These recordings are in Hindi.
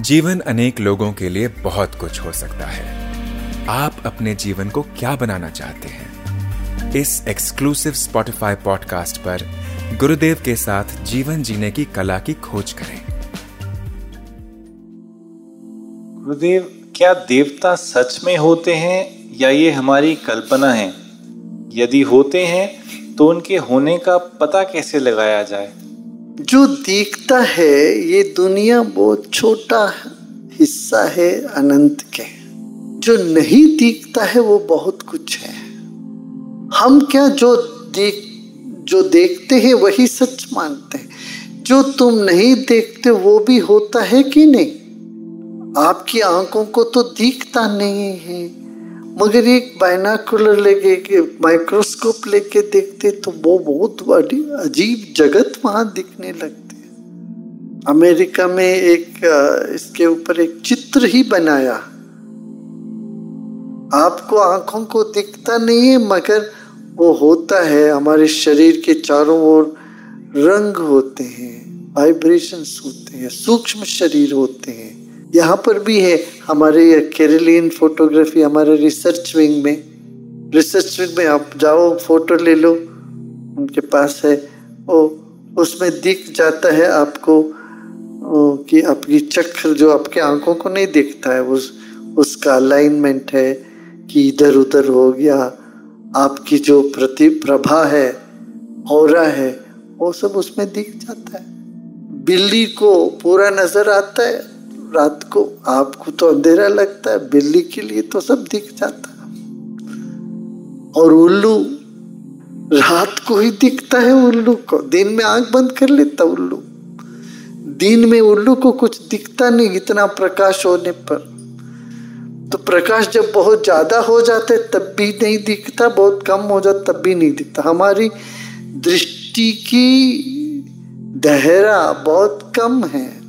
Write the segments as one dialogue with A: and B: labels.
A: जीवन अनेक लोगों के लिए बहुत कुछ हो सकता है। आप अपने जीवन को क्या बनाना चाहते हैं? इस एक्सक्लूसिव स्पॉटिफाई पॉडकास्ट पर गुरुदेव के साथ जीवन जीने की कला की खोज करें।
B: गुरुदेव, क्या देवता सच में होते हैं या ये हमारी कल्पना है? यदि होते हैं तो उनके होने का पता कैसे लगाया जाए?
C: जो दिखता है, ये दुनिया बहुत छोटा हिस्सा है, अनंत के। जो नहीं दिखता है, वो बहुत कुछ है। हम क्या जो देख, जो देखते हैं, वही सच मानते हैं? जो तुम नहीं देखते, वो भी होता है कि नहीं? आपकी आँखों को तो दिखता नहीं है। मगर एक बाइनाकुलर लेके माइक्रोस्कोप लेके देखते तो वो बहुत बड़ी अजीब जगत वहाँ दिखने लगते अमेरिका में एक इसके ऊपर एक चित्र ही बनाया। आपको आँखों को दिखता नहीं है, मगर वो होता है, हमारे शरीर के चारों ओर रंग होते हैं वाइब्रेशंस होते हैं, सूक्ष्म शरीर होते हैं। यहाँ पर भी है हमारे केरलियन फोटोग्राफी हमारे रिसर्च विंग में। रिसर्च विंग में आप जाओ फ़ोटो ले लो, उनके पास है। वो उसमें दिख जाता है आपको कि आपकी चक्र जो आपके आँखों को नहीं दिखता है, उस, उसका अलाइनमेंट है कि इधर उधर हो गया। आपकी जो प्रति, प्रभा है और है, वो सब उसमें दिख जाता है। बिल्ली को पूरा नज़र आता है। रात को आपको तो अंधेरा लगता है, बिल्ली के लिए तो सब दिख जाता है। और उल्लू, रात को ही दिखता है उल्लू को। दिन में आँख बंद कर लेता उल्लू। दिन में उल्लू को कुछ दिखता नहीं, इतना प्रकाश होने पर। तो प्रकाश जब बहुत ज़्यादा हो जाता है, तब भी नहीं दिखता, बहुत कम हो जाता, तब भी नहीं दिखता। हमारी दृष्टि की दहरा बहुत कम है।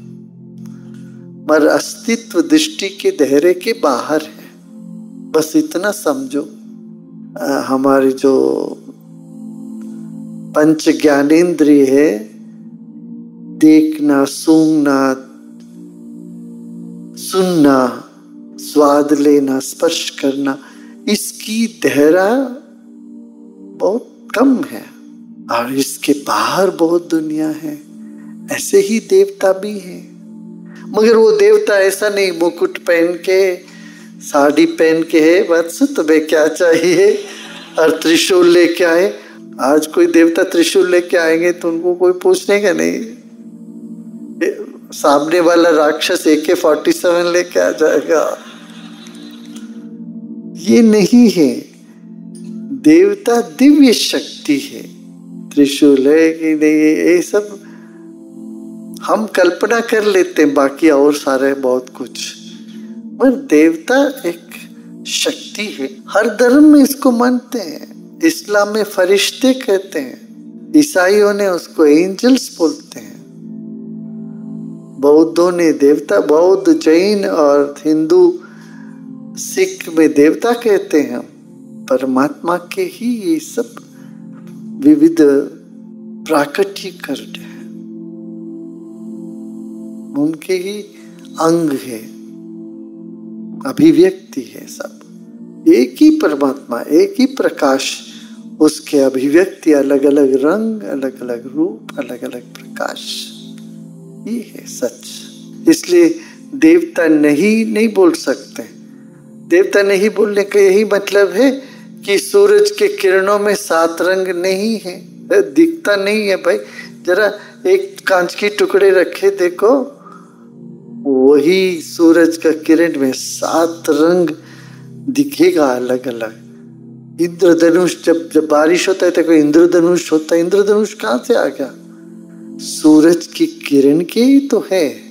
C: मर अस्तित्व दृष्टि के दहरे के बाहर है। बस इतना समझो हमारी जो पंच ज्ञानेन्द्रिय है, देखना सूंघना सुनना, स्वाद लेना, स्पर्श करना, इसकी दहरा बहुत कम है और इसके बाहर बहुत दुनिया है। ऐसे ही देवता भी है। मगर वो देवता ऐसा नहीं, मुकुट पहन के, साड़ी पहन के है वत्स तुम्हें क्या चाहिए? और त्रिशूल लेके आए। आज कोई देवता त्रिशूल लेके आएँगे तो उनको कोई पूछने का नहीं। सामने वाला राक्षस ए के फोर्टी सेवन लेके आ जाएगा। ये नहीं है। देवता दिव्य शक्ति है। त्रिशूल है कि नहीं, ये सब हम कल्पना कर लेते हैं, बाकी और सारे बहुत कुछ। पर देवता एक शक्ति है। हर धर्म में इसको मानते हैं। इस्लाम में फरिश्ते कहते हैं। ईसाइयों ने उसको एंजल्स बोलते हैं। बौद्धों ने देवता, बौद्ध, जैन और हिंदू, सिख में देवता कहते हैं। परमात्मा के ही ये सब विविध प्राकृतिक है। उनके ही अंग है, अभिव्यक्ति है सब। एक ही परमात्मा, एक ही प्रकाश, उसके अभिव्यक्ति अलग अलग रंग अलग अलग रूप अलग अलग प्रकाश। ये है सच। इसलिए देवता नहीं नहीं बोल सकते। देवता नहीं बोलने का यही मतलब है कि सूरज के किरणों में सात रंग नहीं है। दिखता नहीं है भाई। जरा एक कांच की टुकड़े रखे, देखो। वही सूरज का किरण में सात रंग दिखेगा अलग अलग इंद्रधनुष जब जब बारिश होता है तो कोई इंद्रधनुष होता है, इंद्रधनुष कहाँ से आ गया? सूरज की किरण के ही तो है।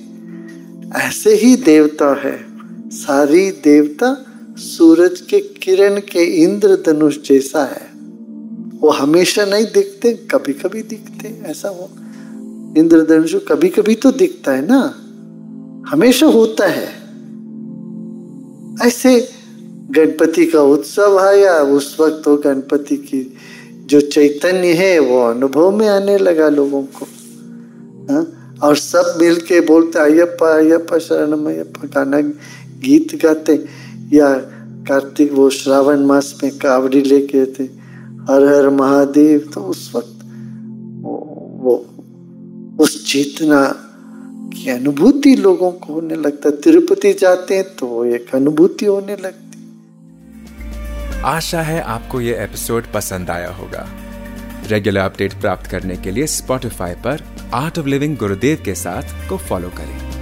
C: ऐसे ही देवता है। सारी देवता सूरज के किरण के इंद्रधनुष जैसा है। वो हमेशा नहीं दिखते कभी कभी दिखते, ऐसा हो। इंद्रधनुष कभी कभी तो दिखता है ना? हमेशा होता है। ऐसे गणपति का उत्सव आया उस वक्त वो गणपति की जो चैतन्य है वो अनुभव में आने लगा लोगों को। हा? और सब मिल के बोलते अयप्पा अयप्पा शरणम अयप्पा गाना गीत गाते। या कार्तिक वो श्रावण मास में कावड़ी लेके थे हर हर महादेव। तो उस वक्त वो, वो उस चेतना की अनुभूति लोगों को होने लगता तिरुपति जाते हैं तो एक अनुभूति होने लगती।
A: आशा है आपको ये एपिसोड पसंद आया होगा। रेगुलर अपडेट प्राप्त करने के लिए स्पॉटिफाई पर आर्ट ऑफ़ लिविंग गुरुदेव के साथ को फॉलो करें।